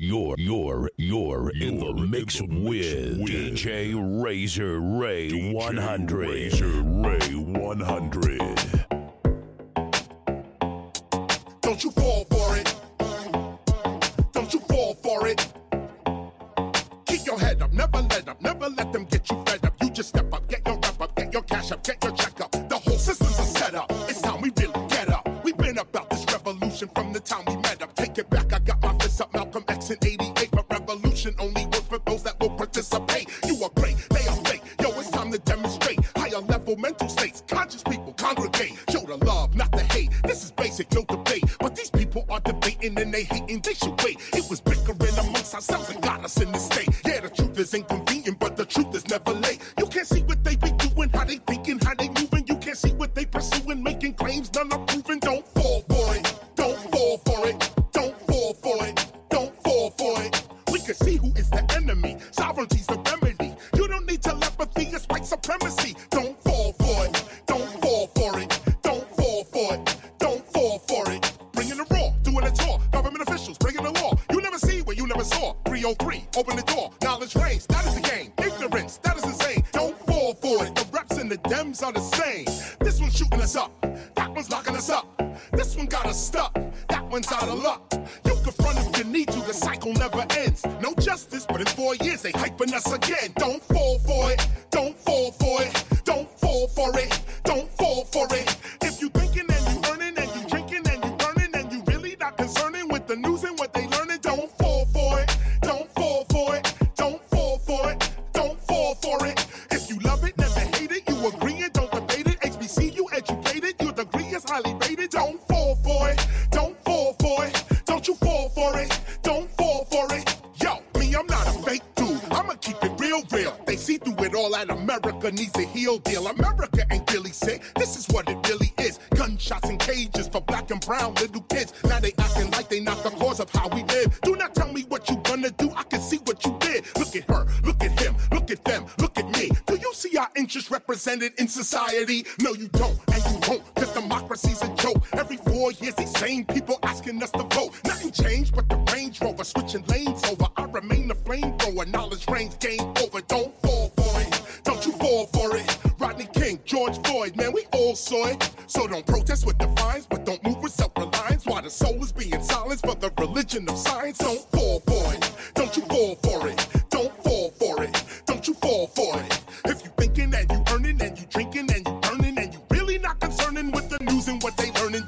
You're, you're, you're, you're in the mix, in the mix with, with DJ Razor Ray 100. Razor Ray 100. Don't you fall for it. Don't you fall for it. Keep your head up, never let up, never let them get you fed up. You just step up, get your wrap up, get your cash up, get your check up. The whole system's a setup. It's time we really get up. We've been about this revolution from the time we promotion only works for those that will participate. You are great, they are fake. Yo, it's time to demonstrate higher level mental states. Conscious people congregate. Show the love, not the hate. This is basic, no debate. But these people are debating and they hating. They should wait. It was big stuck. That one's out of luck. You confront if you need to, the cycle never ends. No justice, but in four years they hyping us again. Don't society. No, you using what they learning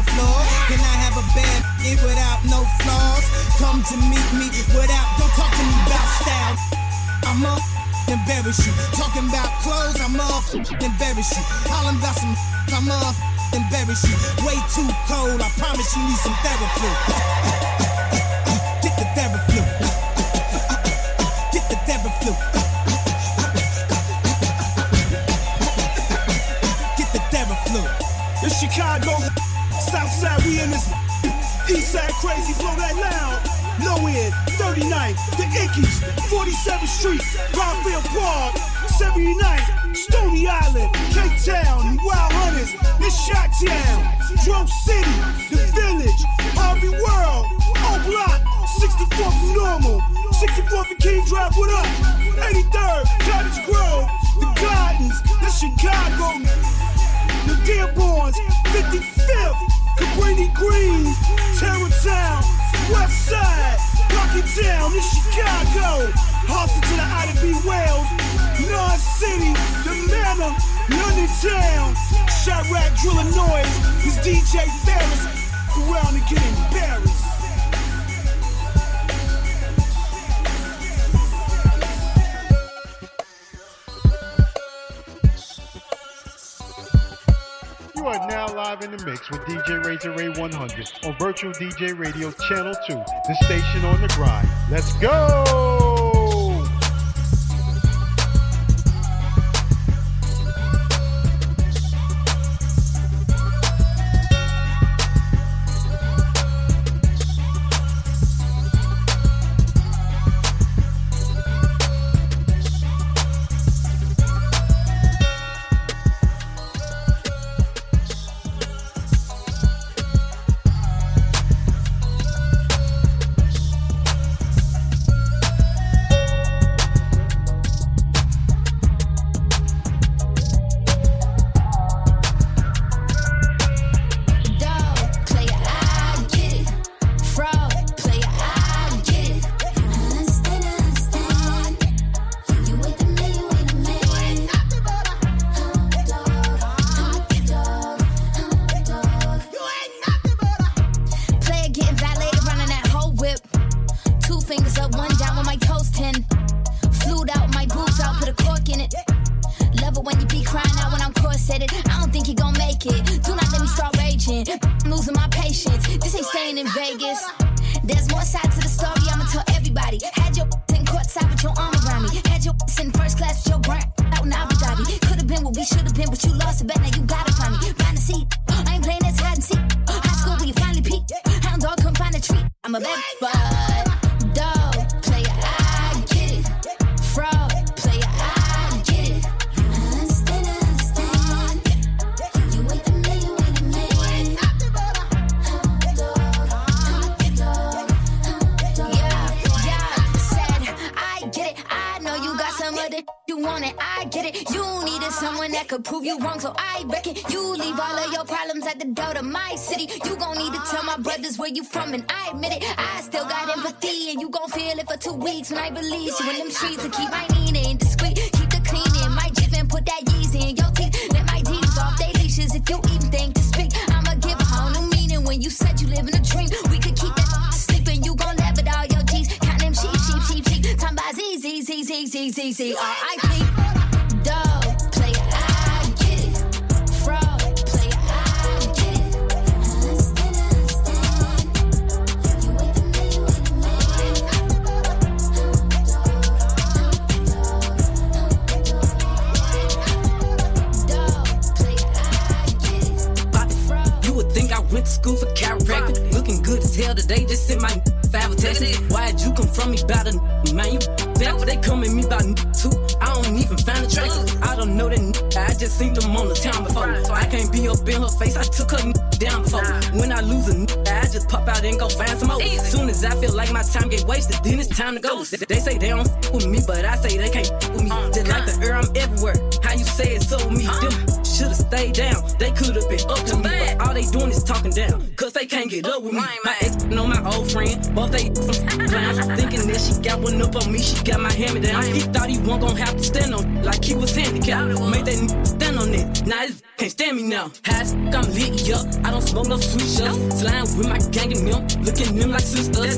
camouflage. Can I have a bad it without no flaws? Come to meet me without, don't talk to me about style. I'm up embarrass you. Talking about clothes, I'm off embarrass you. All about some I'm off embarrass you. Way too cold, I promise you need some therapy. crazy, blow that loud. Low end, 39th, the Ickes, 47th Street, Brownfield Park, 79th, Stony Island, Cape Town, Wild Hunters, the Shot Town, Drove City, The Village, Harvey World, O Block, 64th Normal, 64th and King Drive, what up? 83rd, Cottage Grove, The Gardens, the Chicago, The Dearborns, 55th. Cabrini Green, Terrortown, West Side, Rocky Town, this Chicago, Hustle to the Ida B. Wells, North City, The Manor, London Town, Chirac Noise, this DJ Ferris, around and get embarrassed. You are now live in the mix with DJ Razor Ray 100 on Virtual DJ Radio Channel 2, the station on the grind. Let's go! You it. Bet now you gotta find me. Find a seat. I ain't playing this hide and seek. High school where you finally peak. Hound dog couldn't find a treat. I'm a bad someone that could prove you wrong, so I reckon you leave all of your problems at the door to my city. You gon' need to tell my brothers where you from, and I admit it. I still got empathy, and you gon' feel it for two weeks when I release you in them streets to keep my Nina discreet. Keep the cleaning, my jib and put that Yeezy in your teeth. Let my demons off they leashes if you even think to speak. I'ma give a whole new meaning when you said you live in a dream. We could keep that sleeping, you gon' laugh at all your G's. Count them sheep, sheep, sheep, sheep. Time by Z, Z, Z, Z, Z, Z, Z, R.I.P. school for chiropractic. Looking good as hell today, just sent my five attachment. Why'd you come from me about a man? You back, they come at me about two. I don't even find the tracks. I don't know that I just seen them on the town before. I can't be up in her face, I took her down before. When I lose a I just pop out and go find some more. As soon as I feel like my time get wasted, then it's time to go. They, say they don't f with me, but I say they can't f with me. Just like the air, I'm everywhere. How you say it so me? Them should've stayed down. They could've been up to me, all they doing is talking down. Cause they can't get up with me. My ex know my old friend, both they. Thinking that she got one up on me, she got my hammer me down. He thought he wasn't gonna have to stand on like he was handicapped. Made that n- stand on it. Now this can't stand me now. High as f- I'm lit up. I don't smoke no sweet shots. Flying with my gang and them, looking them like sisters.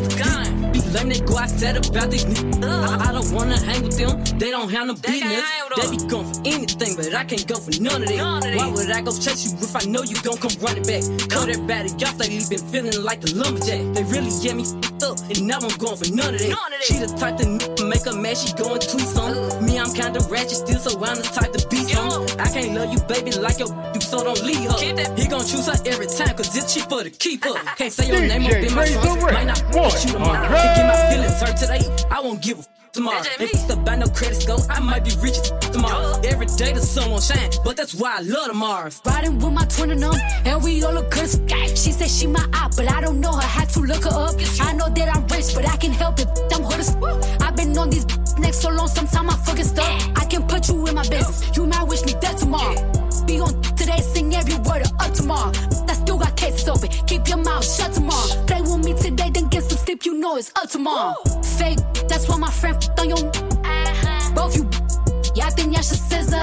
Be lame, they go outside about these niggas. I, I don't wanna hang with them. They don't have no business. They be going for anything, but I can't go for none of that. Why would I go chase you if I know you gon' come running back? Cut everybody off lately, been feeling like the lumberjack. They really get me f***ed up, and now I'm going for none of that. She the type to n- make a mad, she going tweet some. Uh. Me, I'm kinda ratchet still, so I'm the type to be some. I can't love you, baby, like your you so don't leave her. He gon' choose her every time, cause it's cheaper to keep her. Can't say your DJ name up in my Razor songs, might not f- with you tomorrow. 100. Can't get my feelings hurt today, I won't give a f- tomorrow. If the buy no credit score, I might be rich as f- tomorrow. Every day the sun won't shine, but that's why I love the Mars. Riding with my twin and them, and we all look good She said she my eye, but I don't know her. Had to look her up. I know that I'm rich, but I can help it. I'm hood as f- I've been on these next so long, sometimes I fucking stuff. I can put you in my business. You might wish me dead tomorrow. Be on today, sing every word of up tomorrow. I still got cases open. Keep your mouth shut tomorrow. It's up tomorrow. Fake, that's why my friend f- on your. Both you yeah, I think y'all should scissor.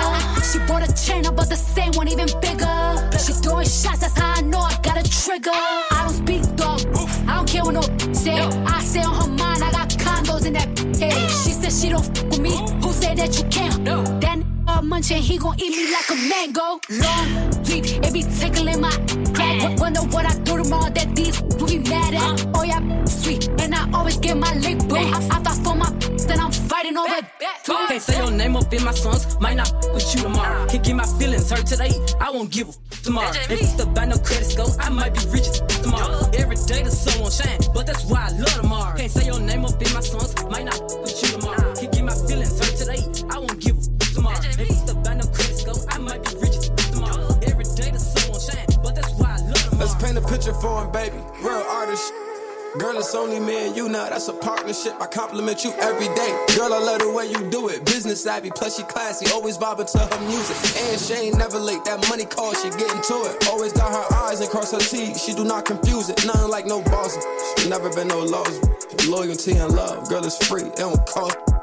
She bought a chain, but the same one even bigger. She throwing shots, that's how I know I got a trigger. I don't speak dog, I don't care what no say. I say on her mind, I got condos in that head. She said she don't f with me. Who say that you can't? No. That uh, munching, he gon' eat me like a mango. Long leaf, it be tickling my crack. Wonder what I do tomorrow that these will be mad at. Oh yeah, sweet, I always get my lick boo. I, I fight for my then I'm fighting over that. Can't say your name up in my songs, might not f- with you tomorrow. Can't get my feelings hurt today, I won't give a f- tomorrow. If the buy no credit score, I might be rich as f- tomorrow. Every day the sun won't shine, but that's why I love tomorrow. Can't say your name up in my songs, might not f- with you tomorrow. Can't get my feelings hurt today, I won't give a f- tomorrow. If the buy no credit score, I might be rich as f- tomorrow. Every day the sun won't shine, but that's why I love tomorrow. Let's paint a picture for him, baby. Real artist. Girl, it's only me and you now. That's a partnership. I compliment you every day. Girl, I love the way you do it. Business savvy, plus she classy. Always vibing to her music. And she ain't never late. That money call, she getting to it. Always got her eyes and cross her T's. She do not confuse it. Nothing like no boss. Never been no loss. Loyalty and love. Girl, it's free. It don't cost.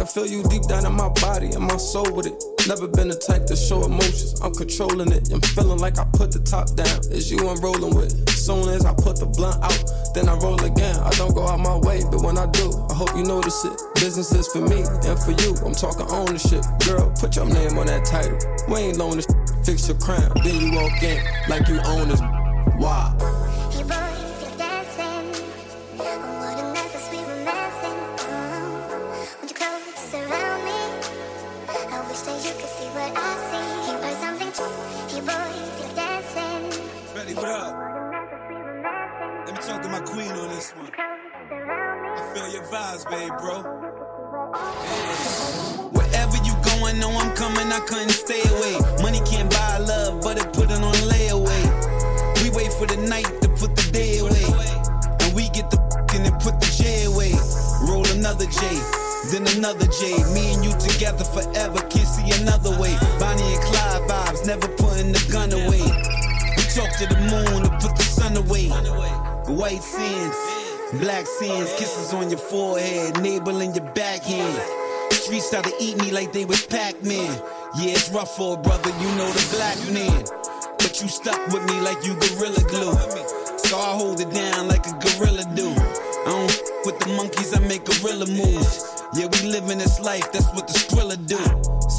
I can feel you deep down in my body and my soul with it. Never been the type to show emotions. I'm controlling it. I'm feeling like I put the top down. It's you I'm rolling with. Soon as I put the blunt out, then I roll again. I don't go out my way, but when I do, I hope you notice it. Business is for me and for you. I'm talking ownership. Girl, put your name on that title. We ain't loan this. Fix your crown. Then you walk in like you own this. Wow. Black sands, kisses on your forehead, navel in your backhand. Streets start to eat me like they was Pac-Man. Yeah, it's rough for a brother, you know the black man. But you stuck with me like you gorilla glue. So I hold it down like a gorilla do. I don't with the monkeys, I make gorilla moves. Yeah, we living this life, that's what the Skrilla do.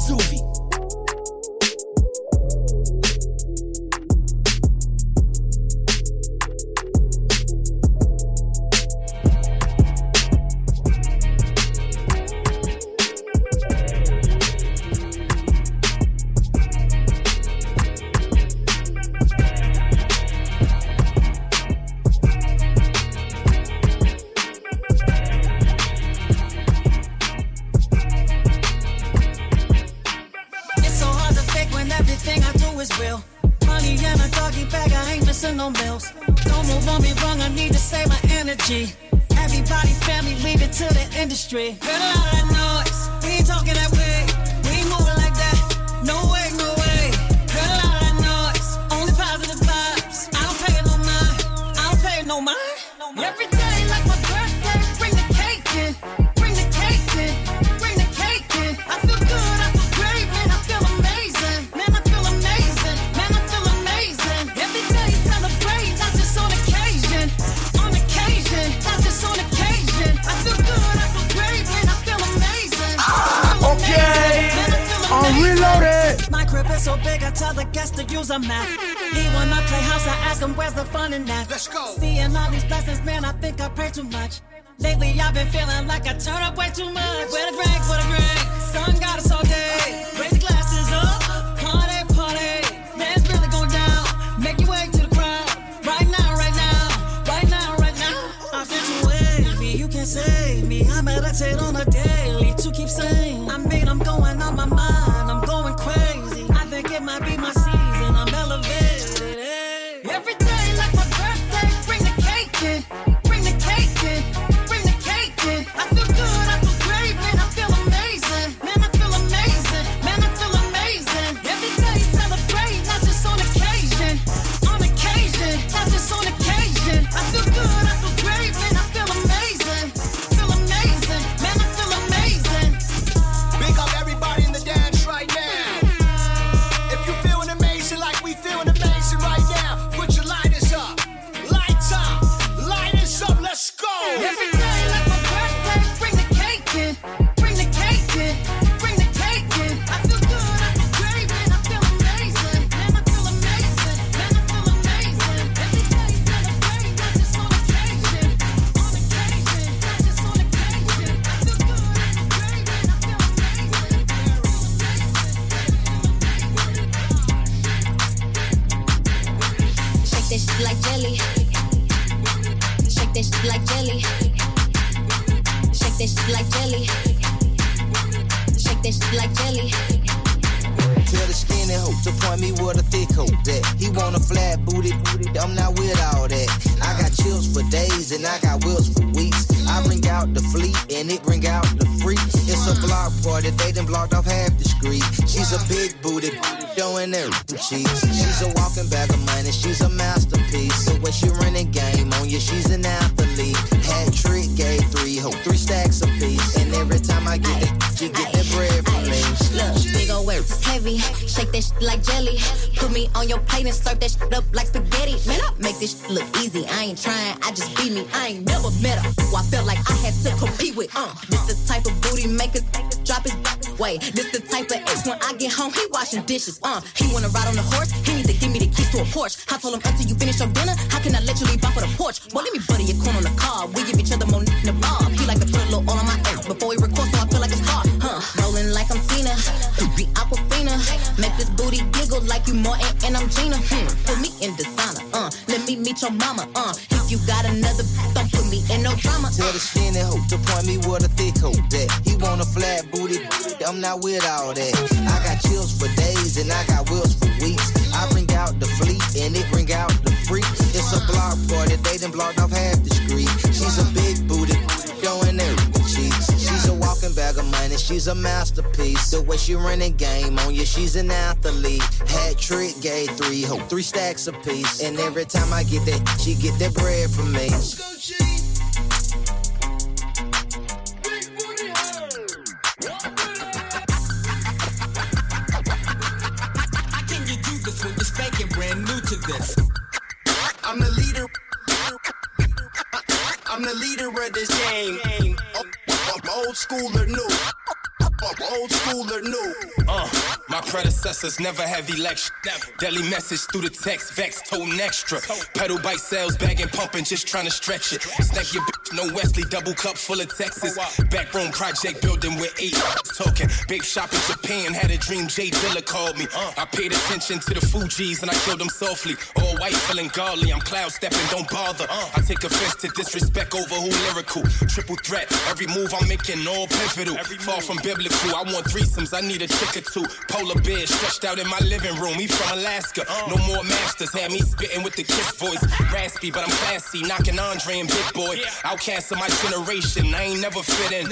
Like jelly. Tell the skinny hoe to point me with a thick hoe that he want a flat booty. I'm not with all that. I got chills for days and I got wheels for weeks. I bring out the fleet and it bring out the freak. It's a block party, they done blocked off half the street. She's a big booty, showing everything cheeks. She's a walking bag of money, she's a masterpiece. The way she running game on you, she's an athlete. Hat trick, gave three hoe, three stacks a piece. And every time I get it, she get that bread from. Look, big ol' words, heavy. Shake that shit like jelly. Put me on your plate and serve that shit up like spaghetti. Man, I make this look easy. I ain't trying, I just be me. I ain't never met her. Who I felt like I had to compete with. Uh, this the type of booty maker drop his way. This the type of ex when I get home, he washing dishes. Uh, he wanna ride on the horse, he need to give me the keys to a Porsche. I told him until you finish your dinner, how can I let you leave off of the porch? Well, let me butter your corn on the car. We give each other more in the bob. He like to put a little all on my ass before we record, so I feel like a star. Rolling like I'm Tina, be Aquafina. Make this booty giggle like you Martin and I'm Gina. Hmm. Put me in designer. Uh, let me meet your mama. Uh, if you got another, don't put me in no drama. Tell the skinny hoe to point me with a thick hoe that he want a flat booty. I'm not with all that. I got chills for days and I got wheels for weeks. I bring out the fleet and it bring out the freak. It's a block party, they done blocked off half the street. She's a big bag she's a masterpiece. The way she running game on you, she's an athlete. Hat trick, gave three hoe, three stacks a piece. And every time I get that, she get that bread from me. How can you do this when you're spanking brand new to this? I'm the leader. I'm the leader of this game. Oh, old school or new. Old school or new. My predecessors never have election. Deadly message through the text, vex, toting extra. Pedal bike sales, bagging, pumping, just trying to stretch it. Snap your bitch, no Wesley, double cup full of Texas. Backroom project building with eight talking. Big shop in Japan, had a dream Jay Dilla called me. I paid attention to the Fugees and I killed them softly. All white, feeling godly, I'm cloud stepping, don't bother. I take offense to disrespect over who lyrical. Triple threat, every move I'm making all pivotal. Far from biblical, I want threesomes, I need a chick or two. Polar bear stretched out in my living room, he from Alaska. No more masters, had me spitting with the kiss voice. Raspy, but I'm classy, knocking Andre and Big Boi. Outcast of my generation, I ain't never fit in.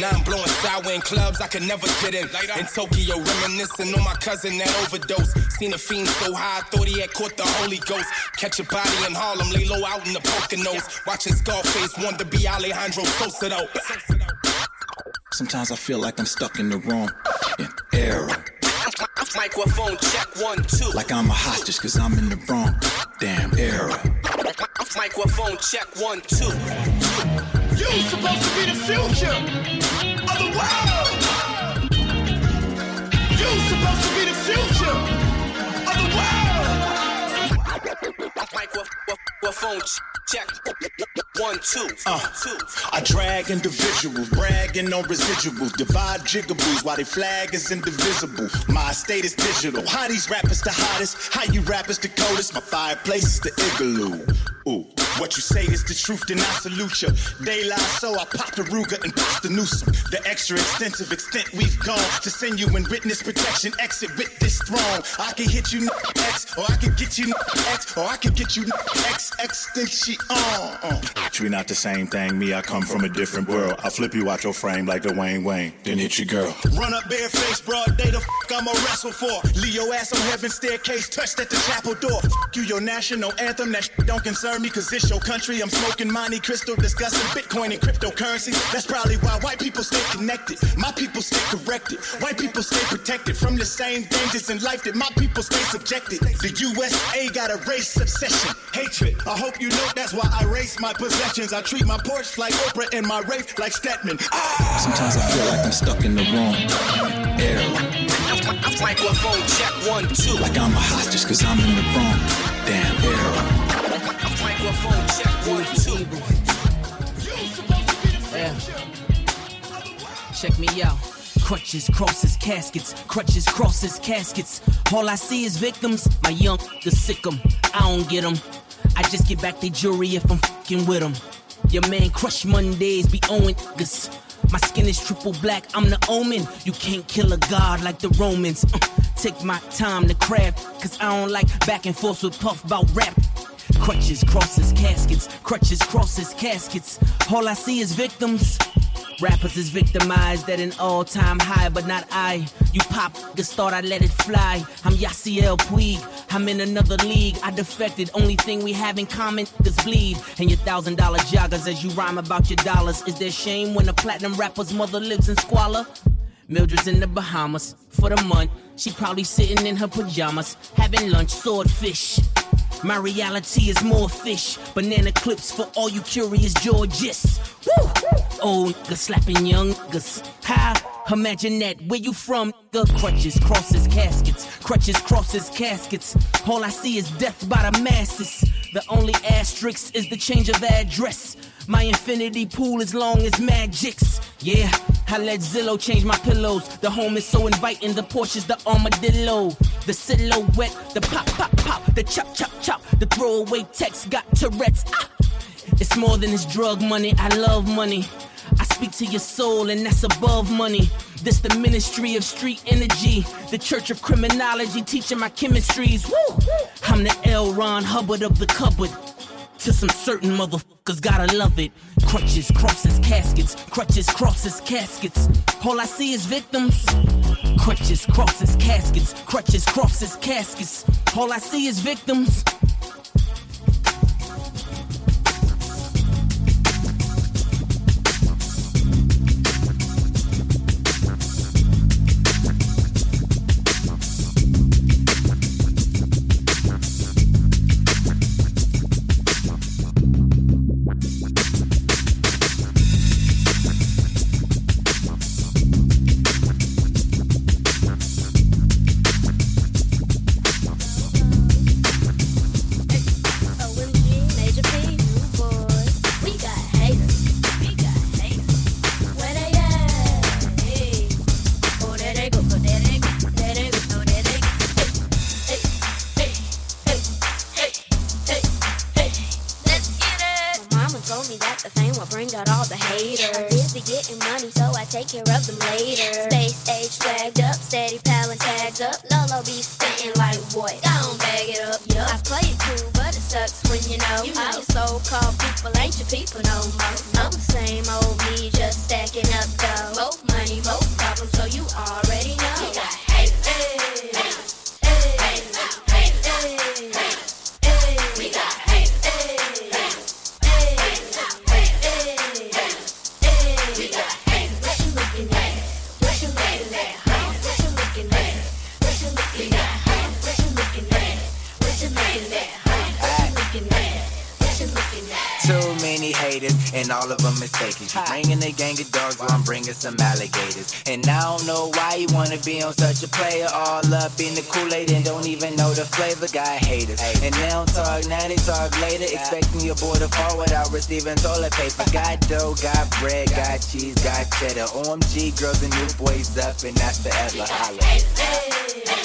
Now I'm blowing sour in clubs I could never get in. In Tokyo, reminiscing on my cousin that overdose. Seen a fiend so high, I thought he had caught the Holy Ghost. Catch a body in Harlem, lay low out in the Poconos. Watching Scarface, want to be Alejandro Sosa though. Sometimes I feel like I'm stuck in the wrong era. Microphone check one, two. Like I'm a hostage cause I'm in the wrong damn era. Microphone check one, two. You supposed to be the future of the world. You supposed to be the future of the world. Microphone check one, two. Uh, I drag individuals, bragging on residuals, divide jigaboos while they flag is indivisible. My state is digital. How these rappers the hottest? How you rappers the coldest? My fireplace is the igloo. Ooh. What you say is the truth, then I salute you. They lie, so I pop the Ruger and pop the Newsom. The extra extensive extent we've gone to send you in witness protection. Exit with this throne. I can hit you X, or I can get you X, or I can get you X, she on. Uh. We not the same thing. Me, I come from a different world. I flip you out your frame like the Wayne Wayne, then hit your girl. Run up bareface, broad day, the f I'ma wrestle for. Leo ass on heaven's staircase, touched at the chapel door. F you, your national anthem, that shit don't concern me, cause it's your country. I'm smoking Monte Crystal, discussing Bitcoin and cryptocurrency. That's probably why white people stay connected. My people stay corrected. White people stay protected from the same dangers in life that my people stay subjected. The USA got a race obsession, hatred. I hope you know that's why I race my possessions. I treat my Porsche like Oprah and my Wraith like Stedman. Ah! Sometimes I feel like I'm stuck in the wrong era. Microphone check one, two. Like I'm a hostage cause I'm in the wrong damn era. Check. Yeah. Check me out. Crutches, crosses, caskets, crutches, crosses, caskets. All I see is victims. My young the sick 'em. I don't get get 'em. I just get back the jury if I'm fucking with 'em. Your man crush Mondays be owing niggas. My skin is triple black, I'm the omen. You can't kill a god like the Romans. Uh, take my time to craft, cause I don't like back and forth with Puff about rap. Crutches, crosses, caskets, crutches, crosses, caskets. All I see is victims. Rappers is victimized at an all-time high, but not I. You pop, niggas thought I let it fly. I'm Yasiel Puig, I'm in another league. I defected, only thing we have in common is bleed. And your thousand dollar joggers as you rhyme about your dollars. Is there shame when a platinum rapper's mother lives in squalor? Mildred's in the Bahamas for the month. She probably sitting in her pajamas, having lunch, swordfish. My reality is more fish. Banana clips for all you curious Georges. Woo! Oh, Old nigga slapping young niggas. How? Imagine that. Where you from? The crutches, crosses, caskets. Crutches, crosses, caskets. All I see is death by the masses. The only asterisk is the change of address. My infinity pool as long as magics. Yeah, I let Zillow change my pillows. The home is so inviting. The Porsche is the armadillo. The silhouette, the pop, pop, pop, the chop, chop, chop. The throwaway text got Tourette's. Ah! It's more than this drug money. I love money. I speak to your soul, and that's above money. This the ministry of street energy, the church of criminology, teaching my chemistries. Woo! I'm the L. Ron Hubbard of the cupboard. To some certain motherfuckers, gotta love it. Crutches, crosses, caskets. Crutches, crosses, caskets. All I see is victims. Crutches, crosses, caskets. Crutches, crosses, caskets. All I see is victims. Haters. I'm busy getting money, so I take care of them later. Space age flagged up, steady palin tagged up. Lolo be spitting like what? Don't bag it up, yup. I play it cool, but it sucks when you know, You all your so-called people ain't your people no more. I'm the same old me, just stacking up dough. Both money, both problems, so you already know. You got haters. Hey, hey, haters, and all of them is fakers. Bringing a gang of dogs, while I'm bringing some alligators. And I don't know why you wanna be on such a player. All up in the Kool-Aid and don't even know the flavor. Got haters, and they don't talk now, they talk later. Expecting your boy to fall without receiving toilet paper. Got dough, got bread, got cheese, got cheddar. OMG, girls and new boys up, and that's forever. Holla.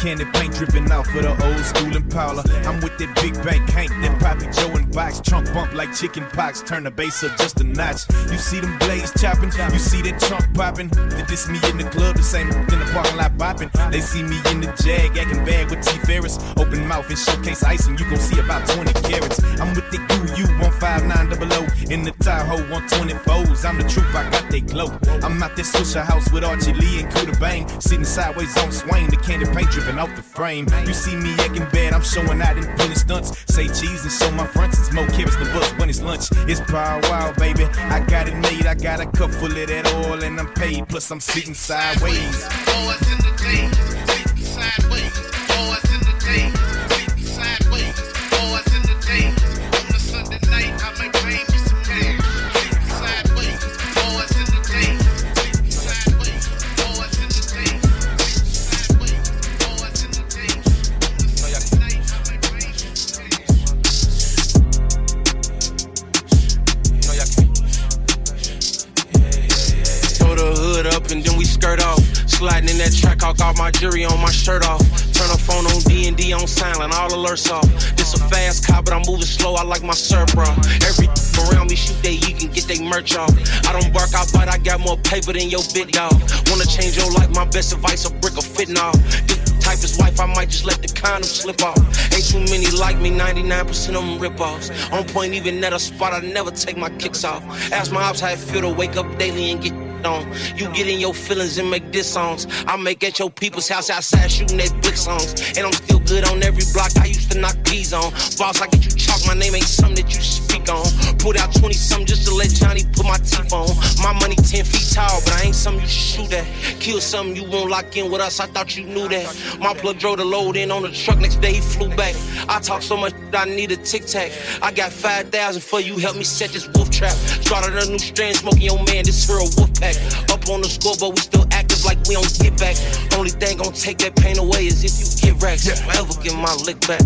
Candy paint dripping out for the old school Impala. I'm with that big bank Hank, that Poppy Joe and box. Trunk bump like chicken pox. Turn the bass up just a notch. You see them blades chopping. You see that trunk popping. They diss me in the club, the same in the parking lot bopping. They see me in the jag, acting bad with T Ferris. Open mouth and showcase icing. You gon' see about 20 carats. I'm with the U, U15900 in the Tahoe 124s. I'm the truth, I got they glow. I'm out this Swishahouse with Archie Lee and Coota Bang. Sitting sideways on Swain, the candy paint dripping off the frame. You see me acting bad, I'm showing out in plenty stunts. Say cheese and show my fronts, it's more carrots than books when it's lunch. It's power wow, baby. I got it made, I got a cup full of that oil and I'm paid. Plus I'm sitting sideways. In the I got my jury on my shirt off. Turn the phone on D and D on silent, all alerts off. This a fast car, but I'm moving slow. I like my surf, bro. Every around me shoot they, you can get they merch off. I don't bark out, but I got more paper than your big dog. Wanna change your life? My best advice: a brick of fitting off. This type is wife, I might just let the condom slip off. Ain't too many like me, 99% of them rip offs. On point, even at a spot, I never take my kicks off. Ask my ops how it feel to wake up daily and get on. You get in your feelings and make diss songs. I make at your people's house outside shooting they blick songs. And I'm still good on every block I used to knock peas on. Boss, I get you chalk, my name ain't something that you speak on. Put out 20 something just to let Johnny put my teeth on. My money 10 feet tall, but I ain't something you should shoot at. Kill something you won't lock in with us, I thought you knew that. My plug drove the load in on the truck, next day he flew back. I talk so much, I need a tic tac. I got 5,000 for you, help me set this wolf trap. Started a new strand, smoking your man, this here a wolf pack. Up on the scoreboard, we still active like we don't get back. Only thing gon' take that pain away is if you get racks. Forever get my lick back.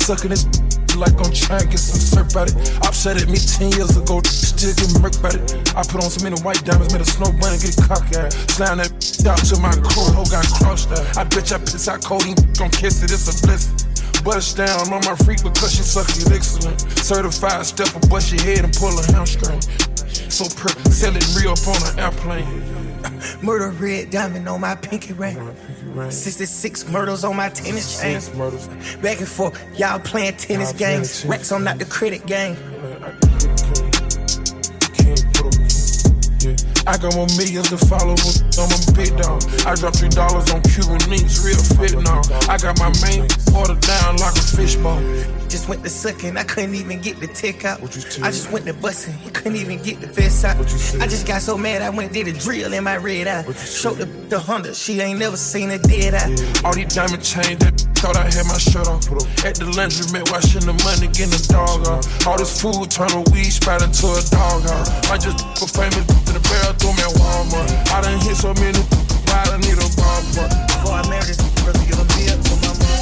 Sucking this like I'm trying to get some surf out it. Upset at me 10 years ago, still get murk about it. I put on some many white diamonds, made a snow bunny, get cocky. Slam that out to my crew, whole got crossed out. I you I piss out codeine, gon' kiss it, it's a blessing. Bust down on my freak because she suck it excellent. Certified stepper, bust your head and pull a hamstring. So per, sell it real up on an airplane. Murder red diamond on my pinky ring. 66 murders on my tennis chain. Back and forth, y'all playing tennis games. Racks on not the credit game. I got more millions to follow, I'm a big dog. I dropped three dollars on Cuban links, real fit now. I got my main order down like a fishbowl. Just went to sucking, I couldn't even get the tick out. I just went to busting, couldn't even get the vest out. I just got so mad, I went and did a drill in my red eye. Showed the, the Honda, she ain't never seen a dead eye. All these diamond chains that thought I had my shirt off. At the laundromat, washing the money, getting the dog off. All this food turn a weed spot into a dog house. I just for famous in the bathroom at Walmart. I done hit so many, why I need a for. Before I married this brother, give a bill to my mom.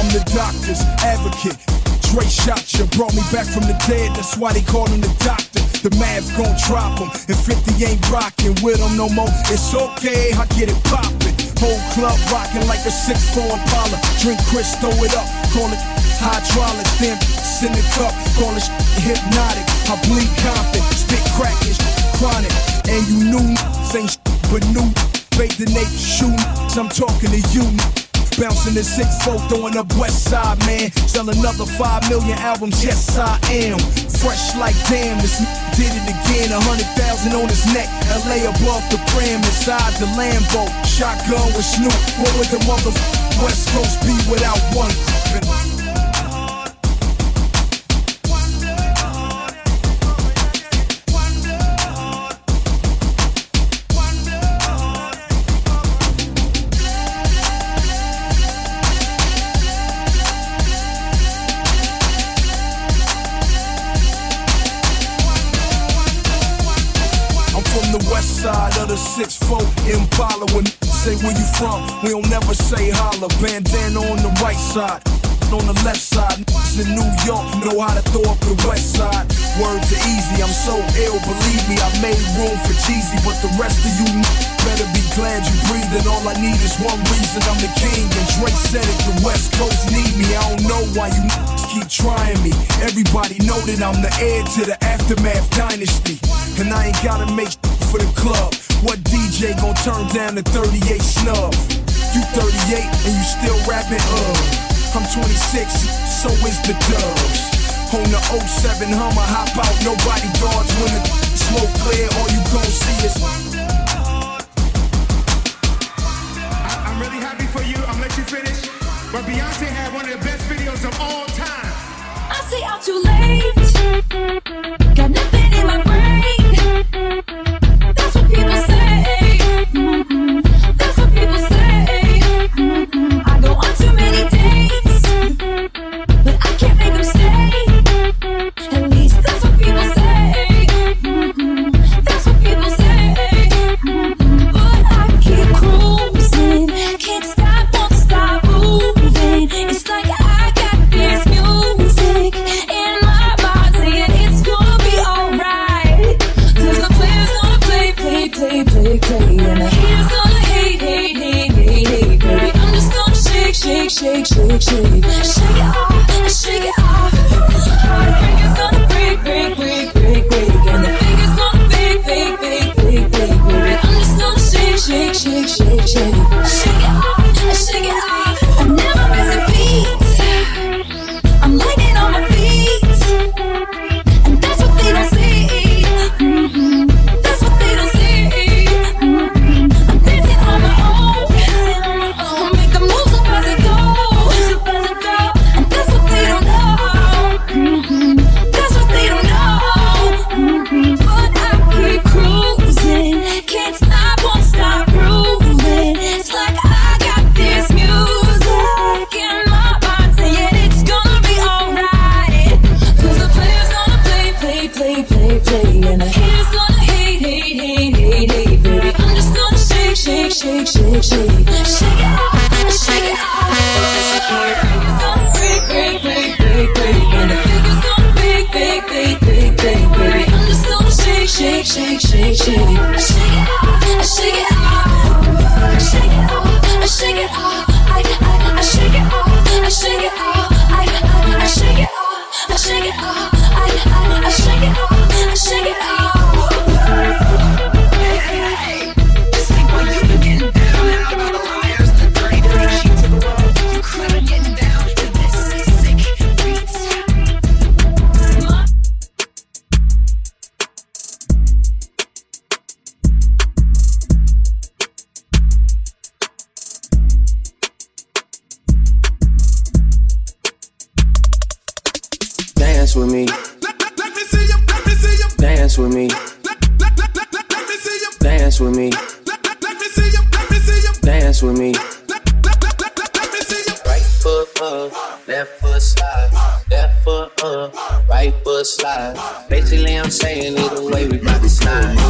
I'm the doctor's advocate. Dre shot you, brought me back from the dead. That's why they call him the doctor. The Mavs gon' drop him. If 50 ain't rockin' with him no more, it's okay, I get it poppin'. Whole club rockin' like a 6-4 Impala. Drink Chris, throw it up, call it hydraulic, Then in the cup, call it hypnotic. I bleed Compton, spit crackish, chronic. And you knew same but new. Bait the Nate shoot, I'm talking to you. Bouncing the six four, throwing up West Side, man. Sell another five million albums, yes I am. Fresh like damn, this did it again. A hundred thousand on his neck, LA above the brim, inside the Lambo. Shotgun with Snoop, what would the mother West Coast be without one? Say holla. Bandana on the right side, on the left side. Niggas in New York know how to throw up the west side. Words are easy, I'm so ill, believe me. I made room for Jeezy, but the rest of you better be glad you breathing. All I need is one reason I'm the king. And Drake said it, the West Coast need me. I don't know why you keep trying me. Everybody know that I'm the heir to the aftermath dynasty. And I ain't gotta make for the club. What DJ gon' turn down the 38 snub? You 38 and you still rapping, uh. I'm 26, so is the dubs. On the 07 Hummer, hop out, nobody guards when the smoke clear. All you gon' see is. I'm really happy for you. I'm gonna let you finish. But Beyonce had one of the best videos of all time. I stay out too late. Left foot slide. Left foot up, right foot slide. Basically, I'm saying either way we bout to slide.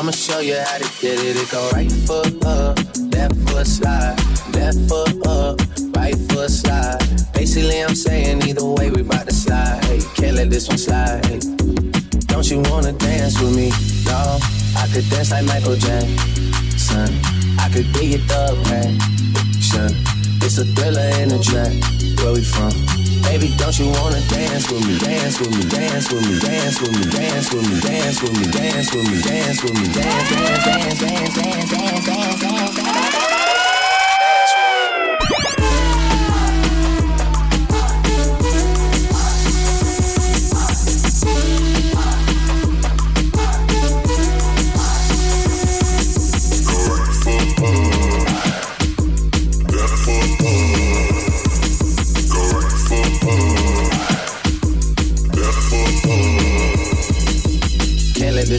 I'ma show you how to get it. It go right foot up, left foot slide, left foot up, right foot slide. Basically, I'm saying either way we bout to slide. Hey, can't let this one slide. Hey. Don't you wanna dance with me? No, I could dance like Michael Jackson. I could be your thug passion. It's a thriller in a track. Where we from? Baby, don't you wanna dance with me? Dance with me, dance with me, dance with me, dance with me, dance with me, dance with me, dance with me, dance, dance, dance, dance, dance, dance, dance, dance.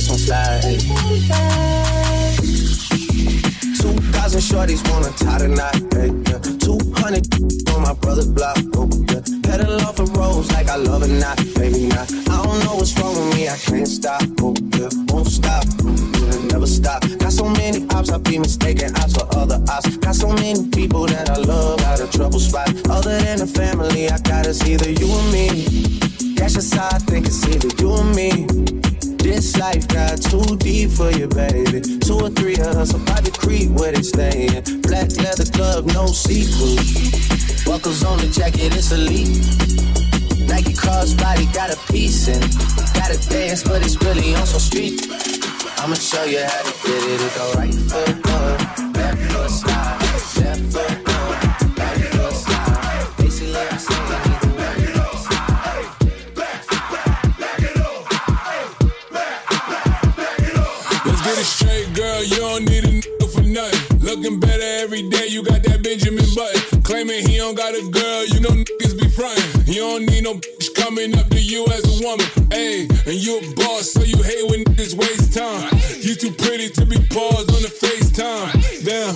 This on slide. Two thousand shorties wanna tie the knot. Hey, yeah. Two hundred on my brother's block. Oh, yeah. Pedal off the roads like I love it not, baby not. I don't know what's wrong with me, I can't stop. Oh, yeah. Won't stop. Oh, yeah. Never stop. Got so many ops, I be mistaken ops for other ops. Got so many people that I love out of trouble spot. Other than the family, I got it's either you or me. That's just how I think it's either you or me. This life got too deep for you, baby. Two or three of us about to creep where they staying. Black leather glove, no sequel. Buckles on the jacket, it's elite. Nike crossbody got a piece and gotta dance, but it's really on some street. I'ma show you how to get it. It go right foot up, left foot slide, left foot every day. You got that Benjamin Button. Claiming he don't got a girl. You know niggas be frontin'. You don't need no bitch coming up to you as a woman. Hey, and you a boss, so you hate when niggas waste time. You too pretty to be paused on the FaceTime. Damn,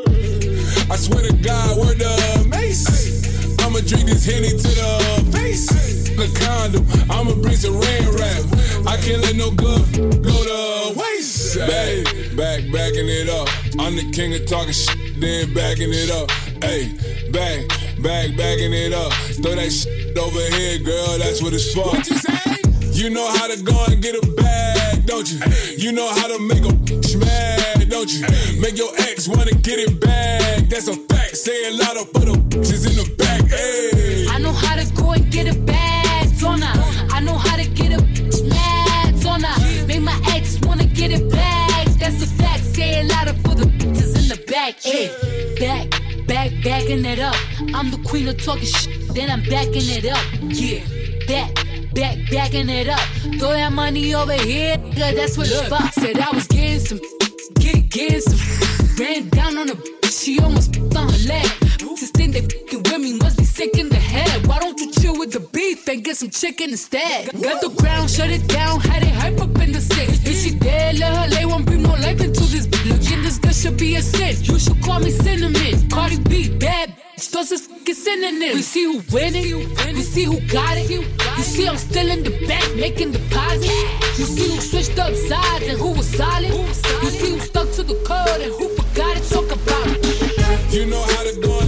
I swear to God, word the mace. I'ma drink this henny to the face. The condom, I'ma bring some rain rap. I can't let no good go to waste. Back, back, backing it up. I'm the king of talking shit, then backing it up. Hey, back, back, backing it up. Throw that shit over here, girl. That's what it's for. What you say? You know how to go and get a bag, don't you? You know how to make a bitch mad, don't you? Make your ex wanna get it back. That's a fact. Say lot of for the bitches in the back. Hey. I know how to go and get a bag, don't I? I know how to get a bitch mad, don't I? Make my ex wanna get it back. That's a fact. Say lot of for the bitches in the back. Hey, back, back, backing it up. I'm the queen of talking shit, then I'm backing it up. Yeah, back. Back, backing it up. Throw that money over here, nigga, that's what it's about. Said I was getting some, get, getting some. Ran down on a she almost on her leg. Just think they fucking with me, must be sick in the head. Why don't you chill with the beef and get some chicken instead? Got the ground, shut it down, had it hype up in the six. If she dead, let her lay, won't bring more life into this. Looking this girl should be a sin. You should call me cinnamon. Cardi B, bad fucking synonyms. We see who winning, we see who got it. You see I'm still in the back making deposits. You see who switched up sides and who was solid. You see who stuck to the code and who forgot it. Talk about it. You know how to go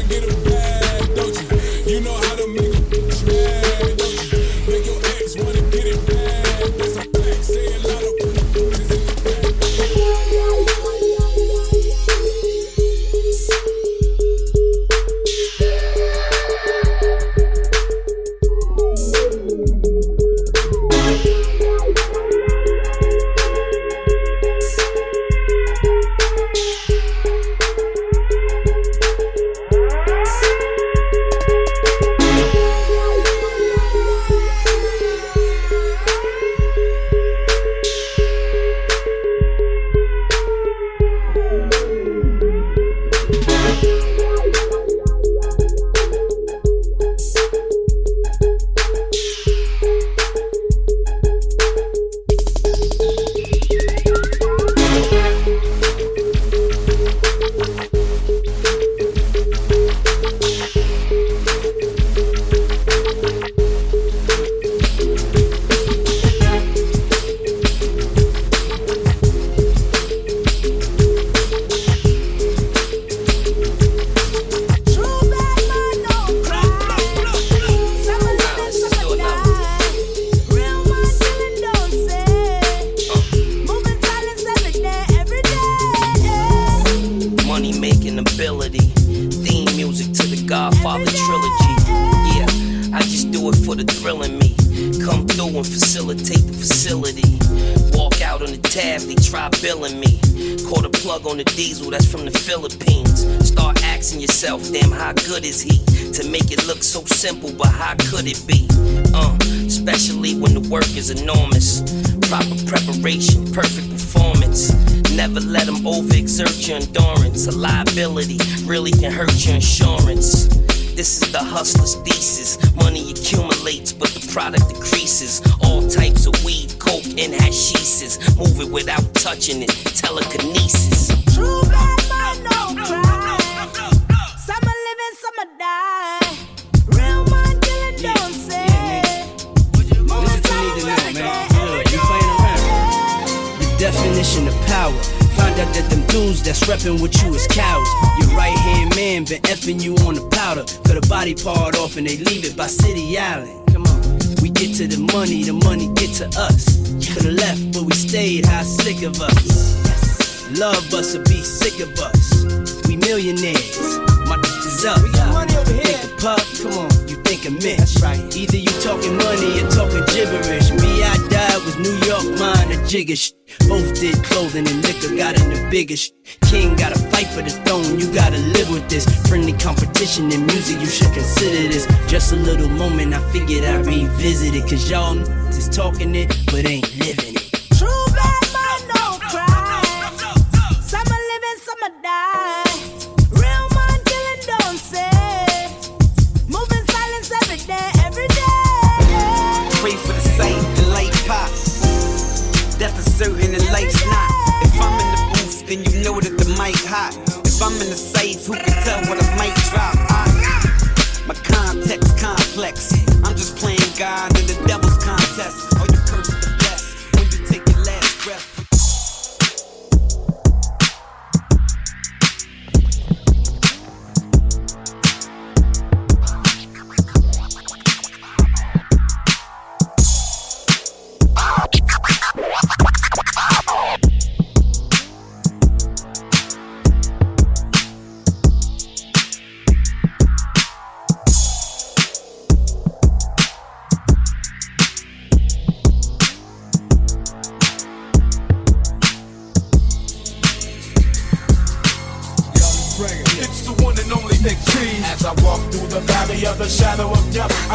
hustler's thesis. Money accumulates, but the product decreases. All types of weed, coke, and hashishes. Move it without touching it. Telekinesis. True black man, no cry. Some are living, some are die. Real man killing, don't say. Listen to me to know, man. Look, you playing around. The definition of power. Find out that them dudes that's reppin' with you get to the money, the money get to us. Could've left, but we stayed. How sick of us. Love us or be sick of us. We millionaires. My dick is up. We got money over here. Think of puff, come on, you think of Mitch. That's right. Either you talking money or talking gibberish. Me, I died was New York, mine a jigger Both did clothing and liquor, got in the biggest. King gotta fight for the throne, you gotta live with this. Friendly competition in music, you should consider this. Just a little moment, I figured I'd revisit it. Cause y'all is talking it, but ain't living it. Who can tell what I might drop? I, my context complex. I'm just playing God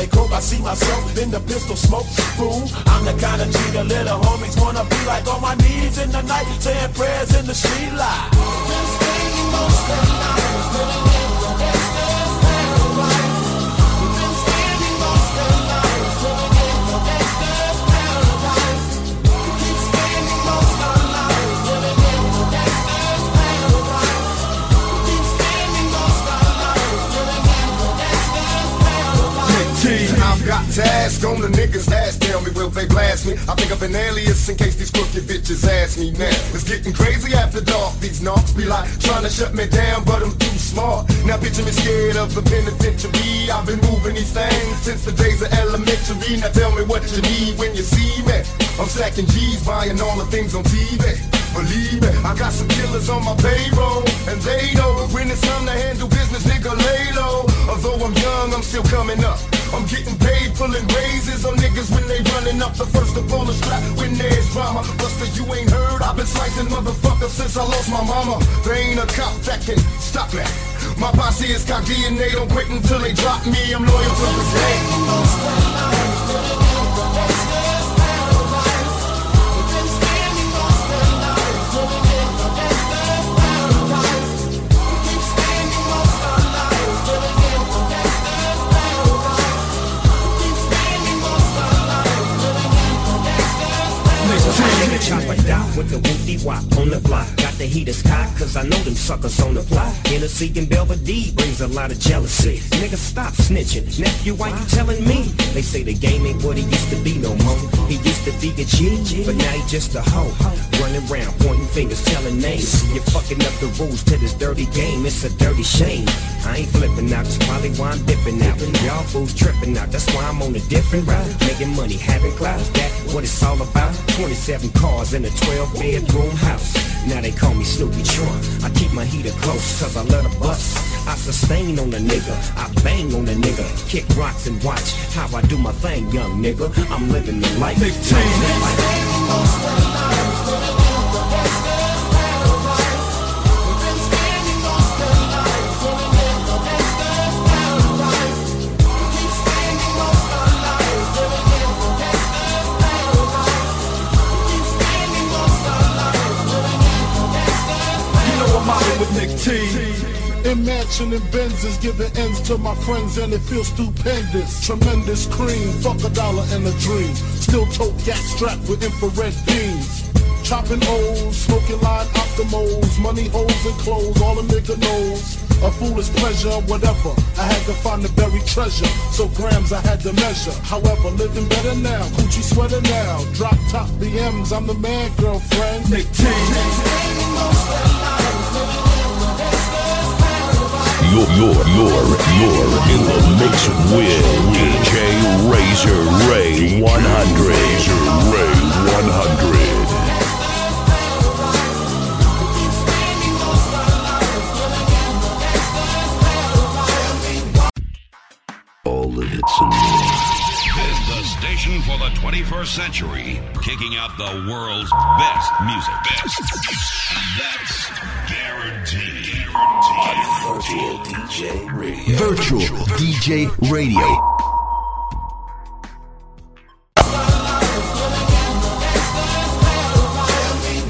They croak, I see myself in the pistol smoke. Fool, I'm the kind of G the little homies wanna be like on my knees in the night, saying prayers in the street light. T, I've got to ask on the niggas ass. Tell me, will they blast me? I think of an alias in case these crooked bitches ask me now. It's getting crazy after dark. These knocks be like trying to shut me down, but I'm too smart. Now picture me scared of the penitentiary. I've been moving these things since the days of elementary. Now tell me what you need when you see me. I'm stacking G's, buying all the things on TV. Believe me, I got some killers on my payroll, and they know when it's time to handle business, nigga, lay low. Although I'm young, I'm still coming up. I'm getting paid, pulling raises on niggas when they running up the first to pull the strap when there's drama. Buster, you ain't heard, I've been slicing motherfuckers since I lost my mama. They ain't a cop that can stop me. My posse is cock DNA, don't quit until they drop me. I'm loyal to the game. with the whoopty wop on the block. Got the heaters cocked, cause I know them suckers on the block. Hennessy and Belvedere brings a lot of jealousy. Nigga, stop snitching. Nephew, why you telling me? They say the game ain't what it used to be no more. He used to be a G, but now he just a hoe. Running around, pointing fingers, telling names. You're fucking up the rules to this dirty game. It's a dirty shame. I ain't flipping out, that's probably why I'm dipping out. Y'all fools tripping out, that's why I'm on a different route. Making money, having clouds, that what it's all about. 27 cars cars in a 12 bedroom house. Now they call me Snoopy Trump. I keep my heater close, cause I love to bust. I sustain on a nigga, I bang on a nigga. Kick rocks and watch how I do my thing, young nigga. I'm living the life. 15. Mansion and Benzes, giving ends to my friends and it feels stupendous. Tremendous cream, fuck a dollar and a dream. Still tote gas strapped with infrared beams. Chopping O's, smoking line optimals, money holes and clothes, all a nigga knows. A foolish pleasure, whatever. I had to find the buried treasure, so grams I had to measure. However, living better now, coochie sweater now. Drop top BMs, I'm the man, girlfriend. Nick T. You're, you're, you're, you're in the mix with DJ Razor Ray 100. Razor Ray 100. All the hits and This the station for the 21st century, kicking out the world's best music. Best. That's guaranteed. Virtual DJ Radio. Virtual DJ Radio.